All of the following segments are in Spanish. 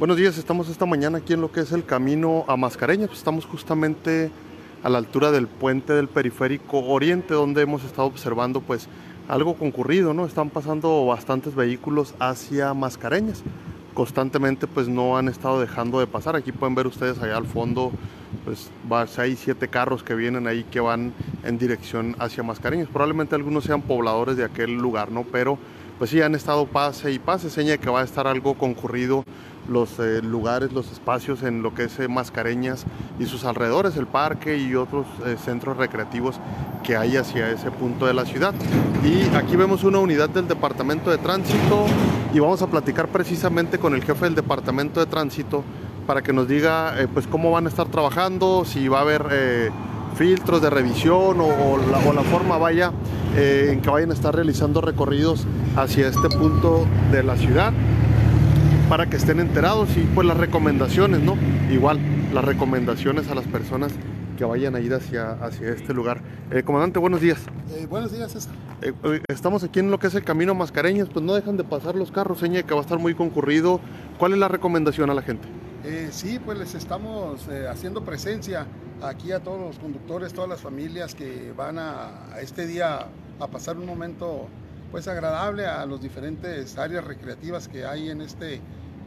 Buenos días, estamos esta mañana aquí en lo que es el camino a Mascareñas. Pues estamos justamente a la altura del puente del periférico oriente, donde hemos estado observando pues algo concurrido, ¿no? Están pasando bastantes vehículos hacia Mascareñas. Constantemente pues no han estado dejando de pasar. Aquí pueden ver ustedes allá al fondo, pues va, hay siete carros que vienen ahí que van en dirección hacia Mascareñas. Probablemente algunos sean pobladores de aquel lugar, ¿no? Pero pues sí han estado pase y pase, seña que va a estar algo concurrido los eh, lugares, los espacios en lo que es eh, Mascareñas y sus alrededores, el parque y otros eh, centros recreativos que hay hacia ese punto de la ciudad. Y aquí vemos una unidad del Departamento de Tránsito y vamos a platicar precisamente con el jefe del Departamento de Tránsito para que nos diga pues cómo van a estar trabajando, si va a haber filtros de revisión o, la, forma vaya en que vayan a estar realizando recorridos hacia este punto de la ciudad para que estén enterados y pues las recomendaciones, ¿no? Igual, las recomendaciones a las personas que vayan a ir hacia, hacia este lugar. Eh, comandante, buenos días. Eh, buenos días, César. Eh, estamos aquí en lo que es el camino Mascareñas, pues no dejan de pasar los carros, seña que va a estar muy concurrido. ¿Cuál es la recomendación a la gente? Sí, pues les estamos haciendo presencia aquí a todos los conductores, todas las familias que van a, a este día a pasar un momento pues agradable a los diferentes áreas recreativas que hay en este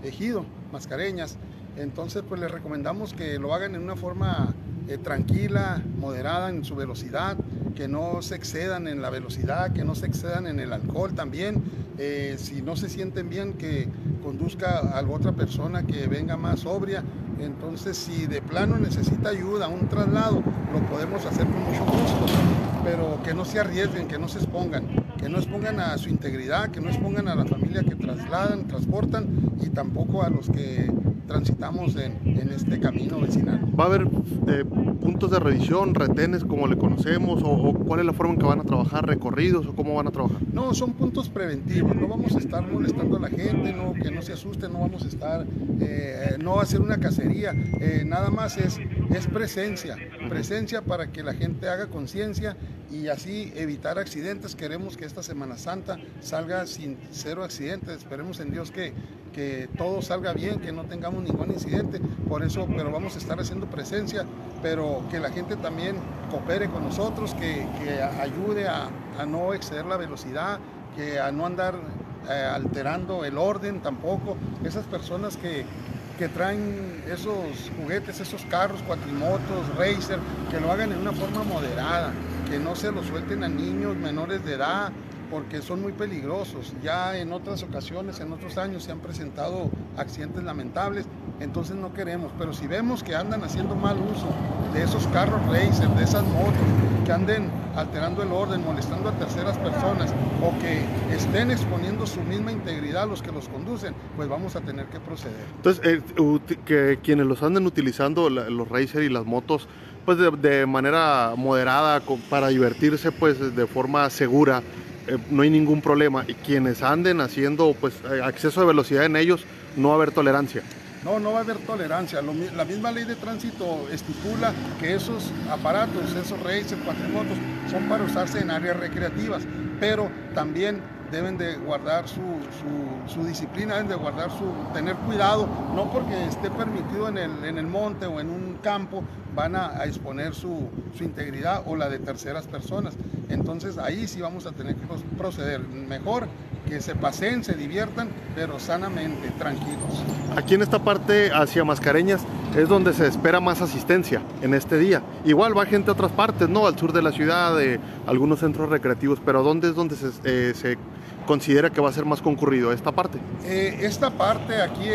ejido, Mascareñas. Entonces, pues les recomendamos que lo hagan en una forma eh, tranquila, moderada en su velocidad, que no se excedan en la velocidad, que no se excedan en el alcohol también. Eh, si no se sienten bien, que conduzca a otra persona que venga más sobria. Entonces, si de plano necesita ayuda, un traslado, lo podemos hacer con mucho gusto, pero que no se arriesguen, que no se expongan, que no expongan a su integridad, que no expongan a la familia que trasladan, transportan y tampoco a los que transitamos en, este camino vecinal. ¿Va a haber eh, puntos de revisión, retenes como le conocemos o, cuál es la forma en que van a trabajar, recorridos o cómo van a trabajar? No, son puntos preventivos, no vamos a estar molestando a la gente, no, que no se asusten, no vamos a estar, eh, no va a ser una cacería, eh, nada más es, es presencia, presencia para que la gente haga conciencia y así evitar accidentes. Queremos que esta Semana Santa salga sin cero accidentes, esperemos en Dios que, que todo salga bien, que no tengamos ningún incidente, por eso, pero vamos a estar haciendo presencia, pero que la gente también coopere con nosotros, que, ayude a, no exceder la velocidad, que a no andar eh, alterando el orden tampoco, esas personas que, que traen esos juguetes, esos carros, cuatrimotos, racer, que lo hagan en una forma moderada, que no se lo suelten a niños menores de edad, porque son muy peligrosos. Ya en otras ocasiones, en otros años, se han presentado accidentes lamentables, entonces no queremos. Pero si vemos que andan haciendo mal uso de esos carros racer, de esas motos, que anden alterando el orden, molestando a terceras personas o que estén exponiendo su misma integridad a los que los conducen, pues vamos a tener que proceder. Entonces, eh, que quienes los anden utilizando, los racer y las motos, pues de, manera moderada para divertirse pues de forma segura eh, no hay ningún problema. Y quienes anden haciendo pues eh, acceso de velocidad en ellos, no va a haber tolerancia. No, no va a haber tolerancia. la misma ley de tránsito estipula que esos aparatos, esos racers, cuatrimotos, son para usarse en áreas recreativas, pero también deben de guardar su, disciplina, deben de guardar su, tener cuidado, no porque esté permitido en el, monte o en un campo, van a, exponer su, integridad o la de terceras personas. Entonces ahí sí vamos a tener que proceder. Mejor que se pasen, se diviertan, pero sanamente, tranquilos. Aquí en esta parte hacia Mascareñas es donde se espera más asistencia en este día. Igual va gente a otras partes, ¿no? Al sur de la ciudad, de algunos centros recreativos, pero ¿dónde es donde se, eh, se considera que va a ser más concurrido esta parte? Eh, esta parte aquí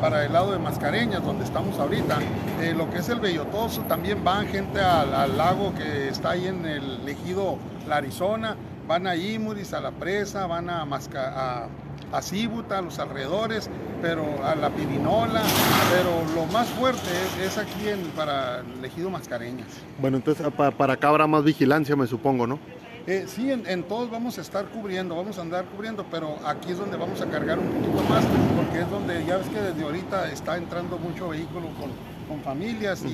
para el lado de Mascareñas, donde estamos ahorita, eh, lo que es el Bellotoso, también van gente al, lago que está ahí en el ejido La Arizona, van a Imuris, a la presa, van a, Masca, a, a Cibuta, a los alrededores, pero a la Pibinola, pero lo más fuerte es, aquí en, para el ejido Mascareñas. Bueno, entonces para acá habrá más vigilancia, me supongo, ¿no? Eh, sí, en, todos vamos a estar cubriendo, vamos a andar cubriendo, pero aquí es donde vamos a cargar un poquito más, porque es donde ya ves que desde ahorita está entrando mucho vehículo con, familias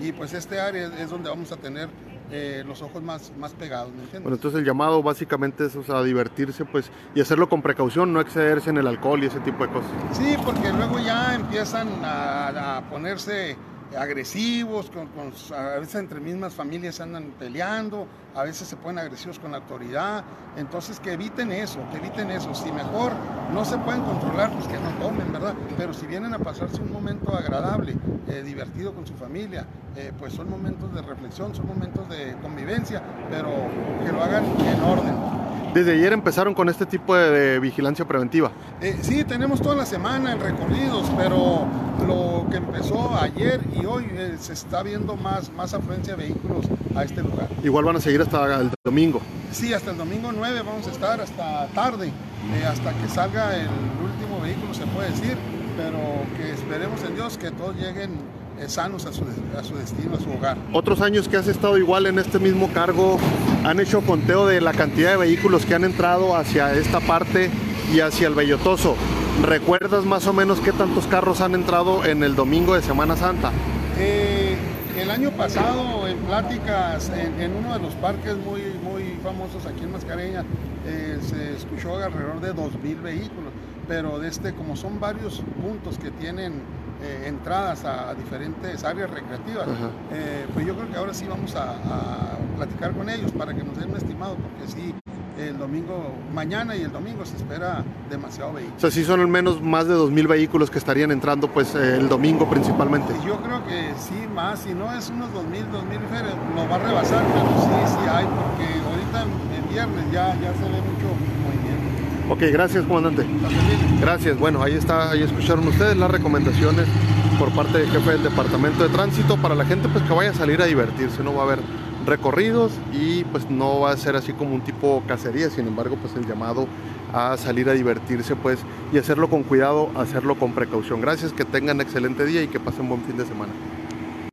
y, pues este área es donde vamos a tener eh, los ojos más, más pegados, ¿me entiendes? Bueno, entonces el llamado básicamente es o sea, divertirse pues y hacerlo con precaución, no excederse en el alcohol y ese tipo de cosas. Sí, porque luego ya empiezan a, a ponerse agresivos, con, con, a veces entre mismas familias andan peleando, a veces se ponen agresivos con la autoridad, entonces que eviten eso, que eviten eso, si mejor no se pueden controlar, pues que no tomen, ¿verdad? Pero si vienen a pasarse un momento agradable, eh, divertido con su familia, eh, pues son momentos de reflexión, son momentos de convivencia, pero que lo hagan en orden. Desde ayer empezaron con este tipo de, de vigilancia preventiva. Eh, sí, tenemos toda la semana en recorridos, pero lo que empezó ayer y hoy eh, se está viendo más, más afluencia de vehículos a este lugar. Igual van a seguir hasta el domingo. Sí, hasta el domingo 9 vamos a estar hasta tarde, eh, hasta que salga el último vehículo, se puede decir, pero que esperemos en Dios que todos lleguen sanos a su, a su, destino, a su hogar. Otros años que has estado igual en este mismo cargo, han hecho conteo de la cantidad de vehículos que han entrado hacia esta parte y hacia el Bellotoso. ¿Recuerdas más o menos qué tantos carros han entrado en el domingo de Semana Santa? Eh, el año pasado, en pláticas, en, en, uno de los parques muy, muy famosos aquí en Mascareña, eh, se escuchó alrededor de 2.000 vehículos, pero de este, como son varios puntos que tienen eh, entradas a, a, diferentes áreas recreativas, eh, pues yo creo que ahora sí vamos a, a, platicar con ellos para que nos den un estimado, porque sí, el domingo, mañana y el domingo se espera demasiado vehículo. O sea, sí son al menos más de 2.000 vehículos que estarían entrando pues eh, el domingo principalmente. Yo creo que sí, más, si no es unos 2.000, 2.000 lo va a rebasar, pero sí, sí hay, porque ahorita en viernes ya, ya se ve mucho. Ok, gracias comandante. Gracias, bueno, ahí está, ahí escucharon ustedes las recomendaciones por parte del jefe del departamento de tránsito para la gente pues que vaya a salir a divertirse, no va a haber recorridos y pues no va a ser así como un tipo cacería, sin embargo pues el llamado a salir a divertirse pues y hacerlo con cuidado, hacerlo con precaución. Gracias, que tengan excelente día y que pasen buen fin de semana.